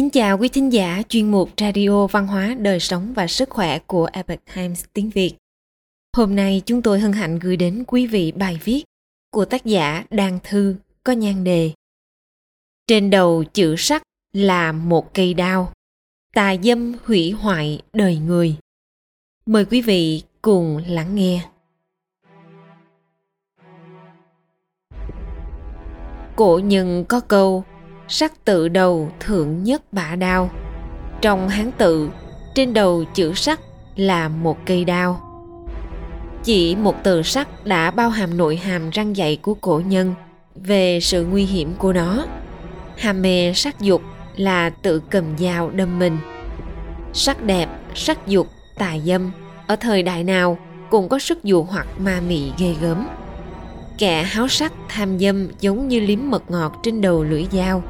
Kính chào quý thính giả chuyên mục Radio Văn hóa, Đời sống và Sức khỏe của Epoch Times tiếng Việt. Hôm nay chúng tôi hân hạnh gửi đến quý vị bài viết của tác giả Đan Thư có nhan đề Trên đầu chữ sắc là một cây đao, tà dâm hủy hoại đời người. Mời quý vị cùng lắng nghe. Cổ nhân có câu sắc tự đầu thượng nhất bả đao. Trong hán tự, trên đầu chữ sắc là một cây đao. Chỉ một từ sắc đã bao hàm nội hàm răng dạy của cổ nhân về sự nguy hiểm của nó. Hàm mê sắc dục là tự cầm dao đâm mình. Sắc đẹp, sắc dục, tà dâm, ở thời đại nào cũng có sức dụ hoặc ma mị ghê gớm. Kẻ háo sắc tham dâm giống như liếm mật ngọt trên đầu lưỡi dao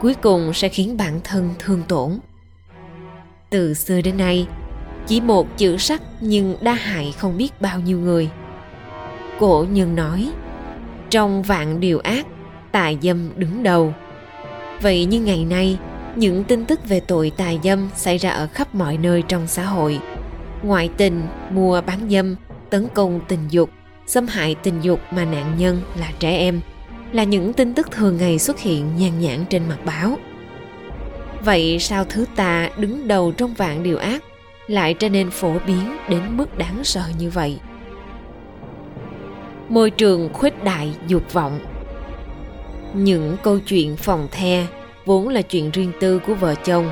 cuối cùng sẽ khiến bản thân thương tổn. Từ xưa đến nay, chỉ một chữ sắc nhưng đa hại không biết bao nhiêu người. Cổ nhân nói, trong vạn điều ác tài dâm đứng đầu. Vậy như ngày nay, những tin tức về tội tài dâm xảy ra ở khắp mọi nơi trong xã hội. Ngoại tình, mua bán dâm, tấn công tình dục, xâm hại tình dục mà nạn nhân là trẻ em là những tin tức thường ngày xuất hiện nhàn nhãn trên mặt báo. Vậy sao thứ tà đứng đầu trong vạn điều ác lại trở nên phổ biến đến mức đáng sợ như vậy? Môi trường khuếch đại dục vọng. Những câu chuyện phòng the vốn là chuyện riêng tư của vợ chồng,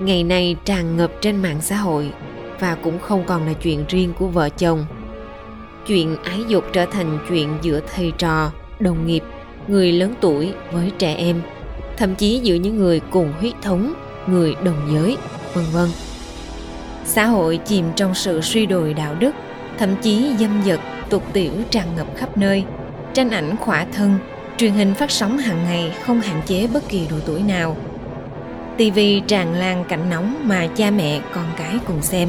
ngày nay tràn ngập trên mạng xã hội và cũng không còn là chuyện riêng của vợ chồng. Chuyện ái dục trở thành chuyện giữa thầy trò, đồng nghiệp người lớn tuổi với trẻ em, thậm chí giữa những người cùng huyết thống, người đồng giới, vân vân. Xã hội chìm trong sự suy đồi đạo đức, thậm chí dâm dật, tục tiểu tràn ngập khắp nơi, tranh ảnh khỏa thân, truyền hình phát sóng hàng ngày không hạn chế bất kỳ độ tuổi nào. TV tràn lan cảnh nóng mà cha mẹ, con cái cùng xem.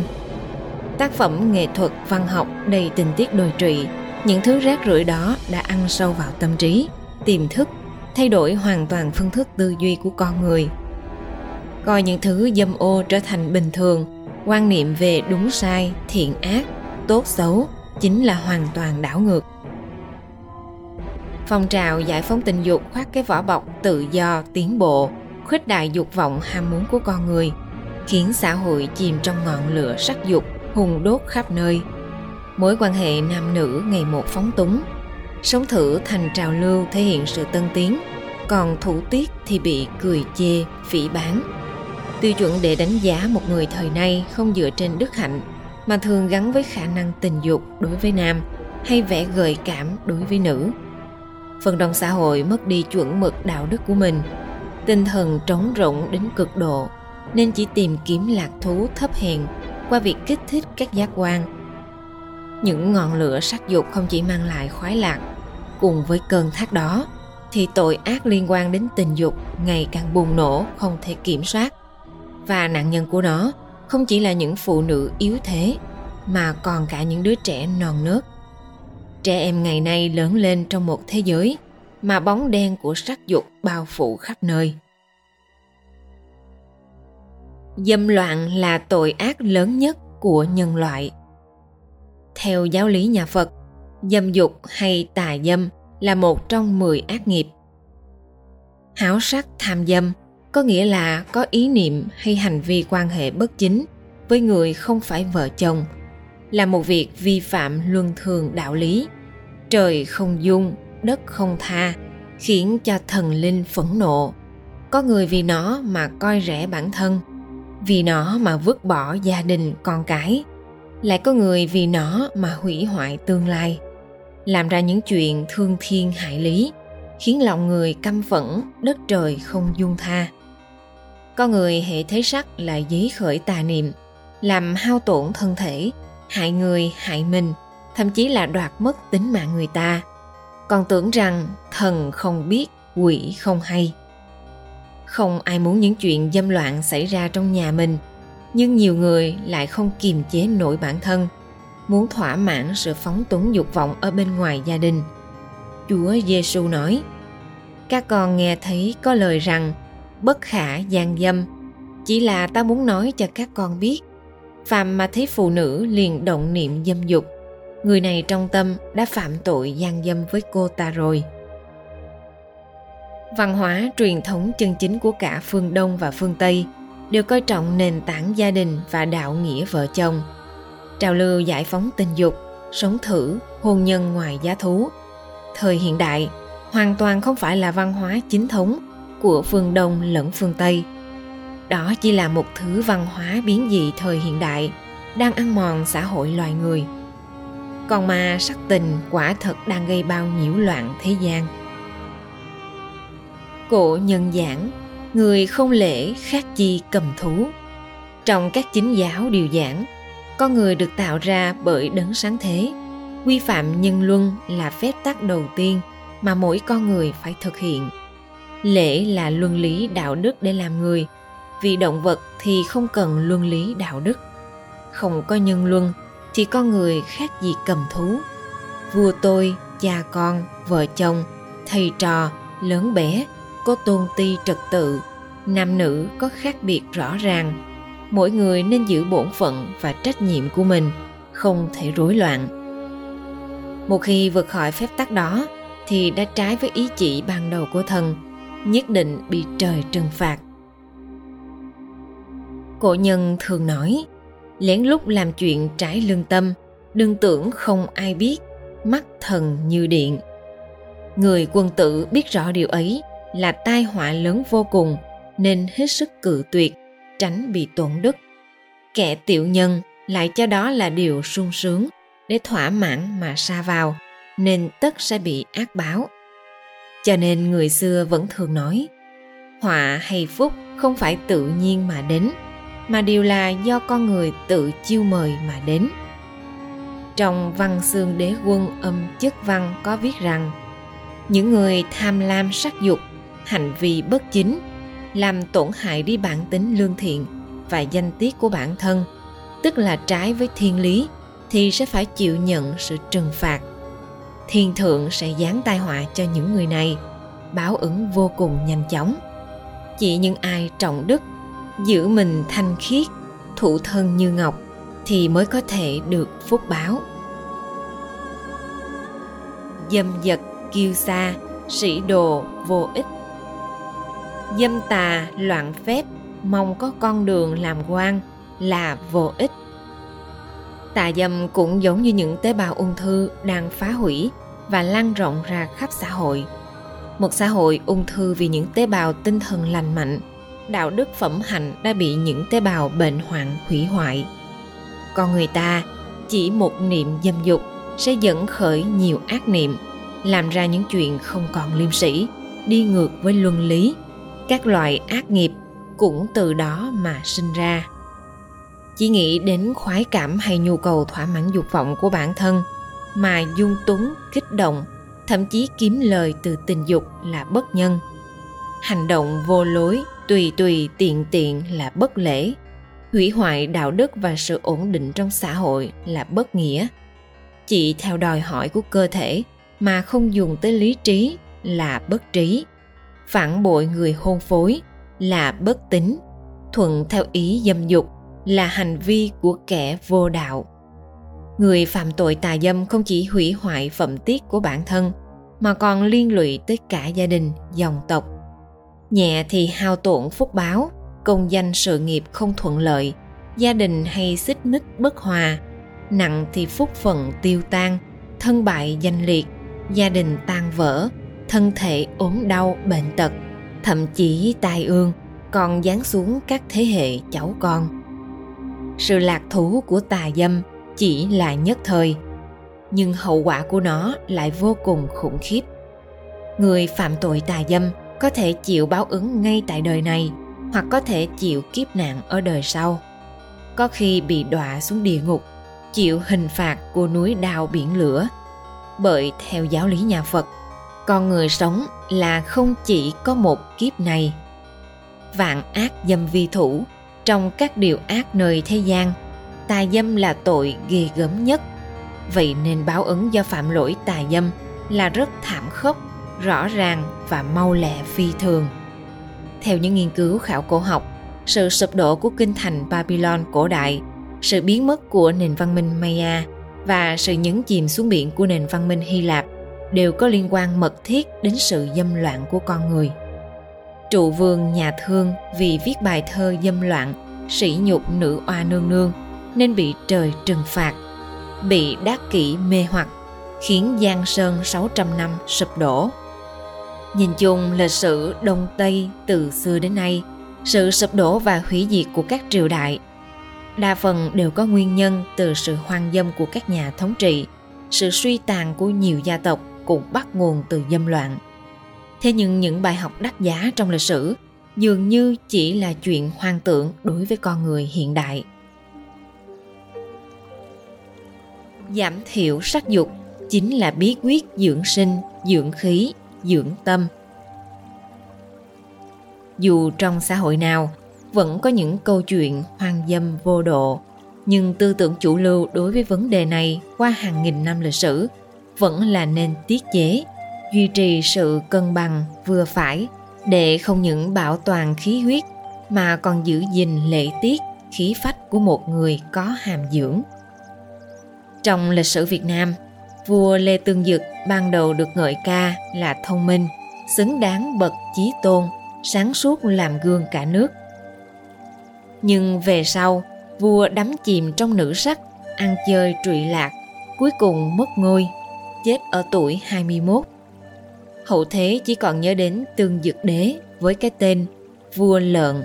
Tác phẩm nghệ thuật, văn học đầy tình tiết đồi trụy, những thứ rác rưởi đó đã ăn sâu vào tâm trí tiềm thức, thay đổi hoàn toàn phương thức tư duy của con người. Coi những thứ dâm ô trở thành bình thường, quan niệm về đúng sai, thiện ác, tốt xấu chính là hoàn toàn đảo ngược. Phong trào giải phóng tình dục khoác cái vỏ bọc tự do, tiến bộ, khuếch đại dục vọng, ham muốn của con người, khiến xã hội chìm trong ngọn lửa sắc dục hùng đốt khắp nơi. Mối quan hệ nam nữ ngày một phóng túng sống thử thành trào lưu thể hiện sự tân tiến, còn thủ tiết thì bị cười chê, phỉ bán tiêu chuẩn để đánh giá một người thời nay không dựa trên đức hạnh, mà thường gắn với khả năng tình dục đối với nam, hay vẻ gợi cảm đối với nữ. Phần đông xã hội mất đi chuẩn mực đạo đức của mình, tinh thần trống rỗng đến cực độ, nên chỉ tìm kiếm lạc thú thấp hèn qua việc kích thích các giác quan. Những ngọn lửa sắc dục không chỉ mang lại khoái lạc cùng với cơn thác đó, thì tội ác liên quan đến tình dục ngày càng bùng nổ, không thể kiểm soát. Và nạn nhân của nó không chỉ là những phụ nữ yếu thế, mà còn cả những đứa trẻ non nớt. Trẻ em ngày nay lớn lên trong một thế giới mà bóng đen của sắc dục bao phủ khắp nơi. Dâm loạn là tội ác lớn nhất của nhân loại. Theo giáo lý nhà phật dâm dục hay tà dâm là một trong 10 ác nghiệp. Háo sắc tham dâm có nghĩa là có ý niệm hay hành vi quan hệ bất chính với người không phải vợ chồng, là một việc vi phạm luân thường đạo lý. Trời không dung, đất không tha, khiến cho thần linh phẫn nộ. Có người vì nó mà coi rẻ bản thân, vì nó mà vứt bỏ gia đình con cái, lại có người vì nó mà hủy hoại tương lai làm ra những chuyện thương thiên hại lý, khiến lòng người căm phẫn, đất trời không dung tha. Có người hệ thế sắc là dấy khởi tà niệm, làm hao tổn thân thể, hại người, hại mình, thậm chí là đoạt mất tính mạng người ta. Còn tưởng rằng thần không biết, quỷ không hay. Không ai muốn những chuyện dâm loạn xảy ra trong nhà mình, nhưng nhiều người lại không kiềm chế nổi bản thân muốn thỏa mãn sự phóng túng dục vọng ở bên ngoài gia đình. Chúa giêsu nói, các con nghe thấy có lời rằng, bất khả gian dâm. Chỉ là ta muốn nói cho các con biết, phàm mà thấy phụ nữ liền động niệm dâm dục, người này trong tâm đã phạm tội gian dâm với cô ta rồi. Văn hóa truyền thống chân chính của cả phương đông và phương tây đều coi trọng nền tảng gia đình và đạo nghĩa vợ chồng trào lưu giải phóng tình dục, sống thử, hôn nhân ngoài giá thú. Thời hiện đại, hoàn toàn không phải là văn hóa chính thống của phương đông lẫn phương tây. Đó chỉ là một thứ văn hóa biến dị thời hiện đại đang ăn mòn xã hội loài người. Còn mà sắc tình quả thật đang gây bao nhiễu loạn thế gian. Cổ nhân giảng, người không lễ khác chi cầm thú. Trong các chính giáo điều giảng con người được tạo ra bởi đấng sáng thế. Quy phạm nhân luân là phép tắc đầu tiên mà mỗi con người phải thực hiện. Lễ là luân lý đạo đức để làm người, vì động vật thì không cần luân lý đạo đức. Không có nhân luân thì con người khác gì cầm thú. Vua tôi, cha con, vợ chồng, thầy trò, lớn bé có tôn ti trật tự. Nam nữ có khác biệt rõ ràng mỗi người nên giữ bổn phận và trách nhiệm của mình, không thể rối loạn. Một khi vượt khỏi phép tắc đó, thì đã trái với ý chỉ ban đầu của thần, nhất định bị trời trừng phạt. Cổ nhân thường nói, lén lút làm chuyện trái lương tâm, đừng tưởng không ai biết, mắt thần như điện. Người quân tử biết rõ điều ấy là tai họa lớn vô cùng, nên hết sức cự tuyệt tránh bị tổn đức. Kẻ tiểu nhân lại cho đó là điều sung sướng, để thỏa mãn mà xa vào, nên tất sẽ bị ác báo. Cho nên người xưa vẫn thường nói, họa hay phúc không phải tự nhiên mà đến, mà đều là do con người tự chiêu mời mà đến. Trong văn xương đế quân âm chất văn có viết rằng, những người tham lam sắc dục, hành vi bất chính làm tổn hại đi bản tính lương thiện và danh tiết của bản thân, tức là trái với thiên lý, thì sẽ phải chịu nhận sự trừng phạt. Thiên thượng sẽ giáng tai họa cho những người này, báo ứng vô cùng nhanh chóng. Chỉ những ai trọng đức, giữ mình thanh khiết, thụ thân như ngọc thì mới có thể được phúc báo. Dâm dật kiêu xa sĩ đồ vô ích dâm tà loạn phép, mong có con đường làm quan là vô ích. Tà dâm cũng giống như những tế bào ung thư đang phá hủy và lan rộng ra khắp xã hội. Một xã hội ung thư vì những tế bào tinh thần lành mạnh, đạo đức phẩm hạnh đã bị những tế bào bệnh hoạn hủy hoại. Con người ta chỉ một niệm dâm dục sẽ dẫn khởi nhiều ác niệm, làm ra những chuyện không còn liêm sĩ đi ngược với luân lý các loại ác nghiệp cũng từ đó mà sinh ra. Chỉ nghĩ đến khoái cảm hay nhu cầu thỏa mãn dục vọng của bản thân mà dung túng kích động, thậm chí kiếm lời từ tình dục là bất nhân. Hành động vô lối, tùy tùy tiện tiện là bất lễ. Hủy hoại đạo đức và sự ổn định trong xã hội là bất nghĩa. Chỉ theo đòi hỏi của cơ thể mà không dùng tới lý trí là bất trí phản bội người hôn phối là bất tín, thuận theo ý dâm dục, là hành vi của kẻ vô đạo. Người phạm tội tà dâm không chỉ hủy hoại phẩm tiết của bản thân, mà còn liên lụy tới cả gia đình, dòng tộc. Nhẹ thì hao tổn phúc báo, công danh sự nghiệp không thuận lợi, gia đình hay xích mích bất hòa, nặng thì phúc phận tiêu tan, thân bại danh liệt, gia đình tan vỡ thân thể ốm đau, bệnh tật, thậm chí tai ương, còn giáng xuống các thế hệ cháu con. Sự lạc thú của tà dâm chỉ là nhất thời, nhưng hậu quả của nó lại vô cùng khủng khiếp. Người phạm tội tà dâm có thể chịu báo ứng ngay tại đời này, hoặc có thể chịu kiếp nạn ở đời sau. Có khi bị đọa xuống địa ngục, chịu hình phạt của núi đao biển lửa, bởi theo giáo lý nhà phật con người sống là không chỉ có một kiếp này. Vạn ác dâm vi thủ trong các điều ác nơi thế gian tà dâm là tội ghê gớm nhất. Vậy nên báo ứng do phạm lỗi tà dâm là rất thảm khốc rõ ràng và mau lẹ phi thường. Theo những nghiên cứu khảo cổ học sự sụp đổ của kinh thành Babylon cổ đại, sự biến mất của nền văn minh Maya và sự nhấn chìm xuống biển của nền văn minh Hy Lạp đều có liên quan mật thiết đến sự dâm loạn của con người. Trụ vương nhà thương vì viết bài thơ dâm loạn, sỉ nhục nữ oa nương nương nên bị trời trừng phạt, bị đát kỷ mê hoặc, khiến Giang Sơn 600 năm sụp đổ. Nhìn chung lịch sử Đông Tây từ xưa đến nay, sự sụp đổ và hủy diệt của các triều đại đa phần đều có nguyên nhân từ sự hoang dâm của các nhà thống trị, sự suy tàn của nhiều gia tộc cũng bắt nguồn từ dâm loạn. Thế nhưng những bài học đắt giá trong lịch sử dường như chỉ là chuyện hoang tưởng đối với con người hiện đại. Giảm thiểu sắc dục chính là bí quyết dưỡng sinh, dưỡng khí, dưỡng tâm. Dù trong xã hội nào, vẫn có những câu chuyện hoang dâm vô độ, nhưng tư tưởng chủ lưu đối với vấn đề này qua hàng nghìn năm lịch sử vẫn là nên tiết chế, duy trì sự cân bằng vừa phải để không những bảo toàn khí huyết mà còn giữ gìn lễ tiết, khí phách của một người có hàm dưỡng. Trong lịch sử Việt Nam, vua Lê Tương Dực ban đầu được ngợi ca là thông minh, xứng đáng bậc chí tôn, sáng suốt làm gương cả nước. Nhưng về sau, vua đắm chìm trong nữ sắc, ăn chơi trụy lạc, cuối cùng mất ngôi, chết ở tuổi 21. Hậu thế chỉ còn nhớ đến tương dực đế với cái tên vua lợn.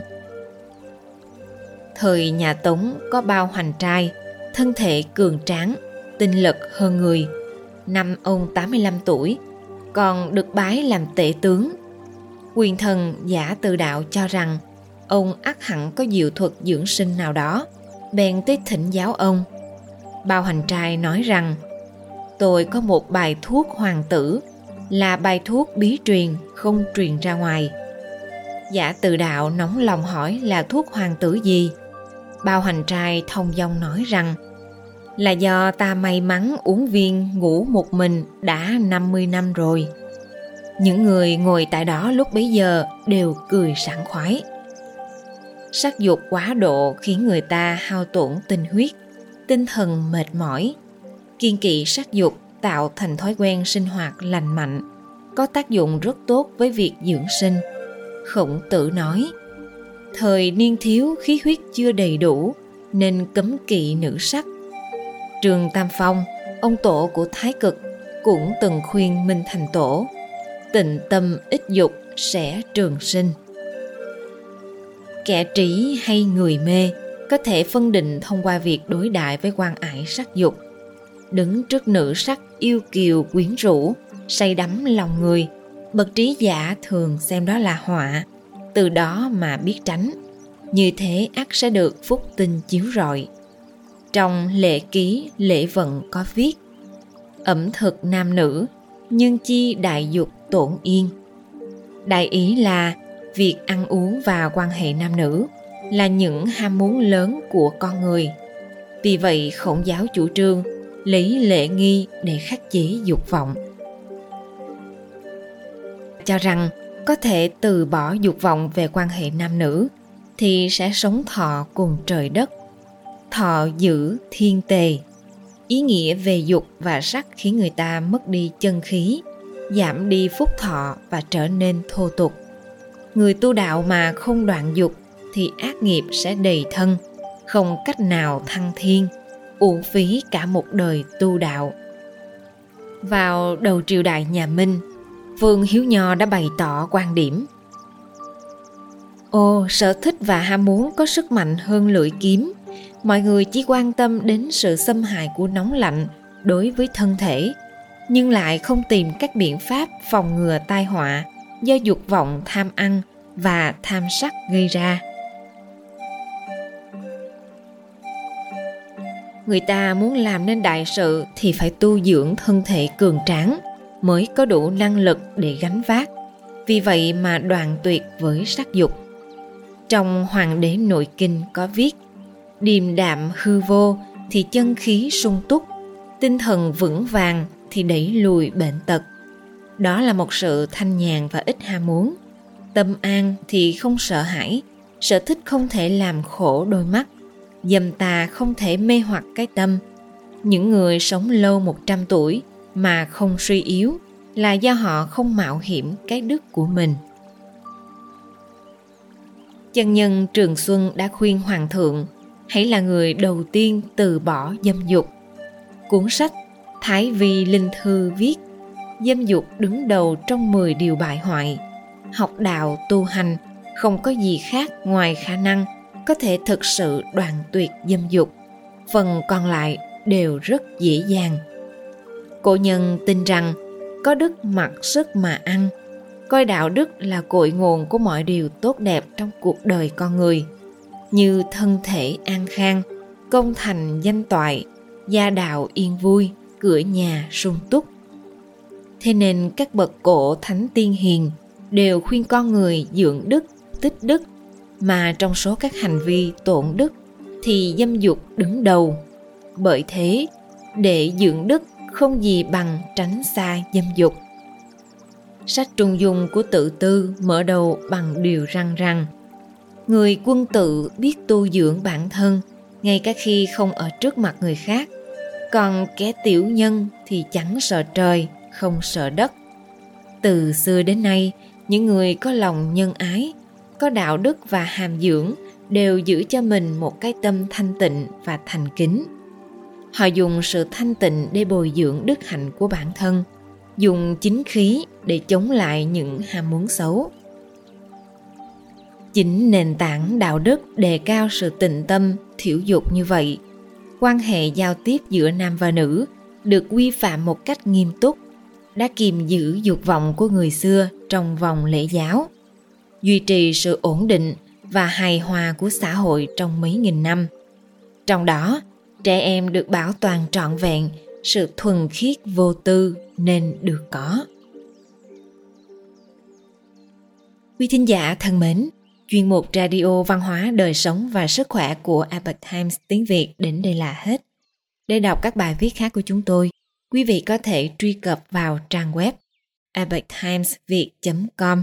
Thời nhà Tống có bao hoành trai, thân thể cường tráng, tinh lực hơn người. Năm ông 85 tuổi, còn được bái làm tể tướng. Quyền thần giả từ đạo cho rằng ông ắt hẳn có diệu thuật dưỡng sinh nào đó bèn tới thỉnh giáo ông bao hành trai nói rằng tôi có một bài thuốc hoàng tử, là bài thuốc bí truyền, không truyền ra ngoài. Giả từ đạo nóng lòng hỏi là thuốc hoàng tử gì? Bao hành trai thông dong nói rằng, là do ta may mắn uống viên ngủ một mình đã 50 năm rồi. Những người ngồi tại đó lúc bấy giờ đều cười sảng khoái. Sắc dục quá độ khiến người ta hao tổn tinh huyết, tinh thần mệt mỏi kiên kỵ sắc dục, tạo thành thói quen sinh hoạt lành mạnh, có tác dụng rất tốt với việc dưỡng sinh. Khổng tử nói, thời niên thiếu khí huyết chưa đầy đủ, nên cấm kỵ nữ sắc. Trường tam phong, ông tổ của thái cực, cũng từng khuyên minh thành tổ, tịnh tâm ít dục sẽ trường sinh. Kẻ trí hay người mê có thể phân định thông qua việc đối đại với quan ải sắc dục đứng trước nữ sắc yêu kiều quyến rũ, say đắm lòng người. Bậc trí giả thường xem đó là họa, từ đó mà biết tránh. Như thế ắt sẽ được phúc tinh chiếu rọi. Trong lễ ký, lễ vận có viết, ẩm thực nam nữ, nhưng chi đại dục tổn yên. Đại ý là, việc ăn uống và quan hệ nam nữ là những ham muốn lớn của con người. Vì vậy khổng giáo chủ trương lấy lễ nghi để khắc chế dục vọng. Cho rằng có thể từ bỏ dục vọng về quan hệ nam nữ, thì sẽ sống thọ cùng trời đất, thọ giữ thiên tề. Ý nghĩa về dục và sắc khiến người ta mất đi chân khí, giảm đi phúc thọ và trở nên thô tục. Người tu đạo mà không đoạn dục thì ác nghiệp sẽ đầy thân, không cách nào thăng thiên uổng phí cả một đời tu đạo. Vào đầu triều đại nhà minh vương hiếu nho đã bày tỏ quan điểm. Ô sở thích và ham muốn có sức mạnh hơn lưỡi kiếm. Mọi người chỉ quan tâm đến sự xâm hại của nóng lạnh đối với thân thể, nhưng lại không tìm các biện pháp phòng ngừa tai họa do dục vọng tham ăn và tham sắc gây ra. Người ta muốn làm nên đại sự thì phải tu dưỡng thân thể cường tráng mới có đủ năng lực để gánh vác. Vì vậy mà đoàn tuyệt với sắc dục. Trong hoàng đế nội kinh có viết, điềm đạm hư vô thì chân khí sung túc, tinh thần vững vàng thì đẩy lùi bệnh tật. Đó là một sự thanh nhàn và ít ham muốn. Tâm an thì không sợ hãi, sở thích không thể làm khổ đôi mắt dâm tà không thể mê hoặc cái tâm những người sống lâu 100 tuổi mà không suy yếu là do họ không mạo hiểm cái đức của mình. Chân nhân Trường Xuân đã khuyên Hoàng thượng, hãy là người đầu tiên từ bỏ dâm dục. Cuốn sách Thái Vi Linh Thư viết, dâm dục đứng đầu trong 10 điều bại hoại. Học đạo tu hành, không có gì khác ngoài khả năng có thể thực sự đoạn tuyệt dâm dục. Phần còn lại đều rất dễ dàng. Cổ nhân tin rằng có đức mặc sức mà ăn, coi đạo đức là cội nguồn của mọi điều tốt đẹp trong cuộc đời con người, như thân thể an khang, công thành danh toại, gia đạo yên vui, cửa nhà sung túc. Thế nên các bậc cổ thánh tiên hiền đều khuyên con người dưỡng đức, tích đức, mà trong số các hành vi tổn đức thì dâm dục đứng đầu. Bởi thế, để dưỡng đức không gì bằng tránh xa dâm dục. Sách trung dung của tự tư mở đầu bằng điều răng rằng Người quân tự biết tu dưỡng bản thân ngay cả khi không ở trước mặt người khác còn kẻ tiểu nhân thì chẳng sợ trời không sợ đất từ xưa đến nay những người có lòng nhân ái có đạo đức và hàm dưỡng đều giữ cho mình một cái tâm thanh tịnh và thành kính. Họ dùng sự thanh tịnh để bồi dưỡng đức hạnh của bản thân, dùng chính khí để chống lại những ham muốn xấu. Chính nền tảng đạo đức đề cao sự tịnh tâm, thiểu dục như vậy, quan hệ giao tiếp giữa nam và nữ được quy phạm một cách nghiêm túc, đã kìm giữ dục vọng của người xưa trong vòng lễ giáo duy trì sự ổn định và hài hòa của xã hội trong mấy nghìn năm. Trong đó, trẻ em được bảo toàn trọn vẹn, sự thuần khiết vô tư nên được có. Quý thính giả thân mến, chuyên mục radio văn hóa đời sống và sức khỏe của Epoch Times tiếng Việt đến đây là hết. Để đọc các bài viết khác của chúng tôi, quý vị có thể truy cập vào trang web epochtimesviet.com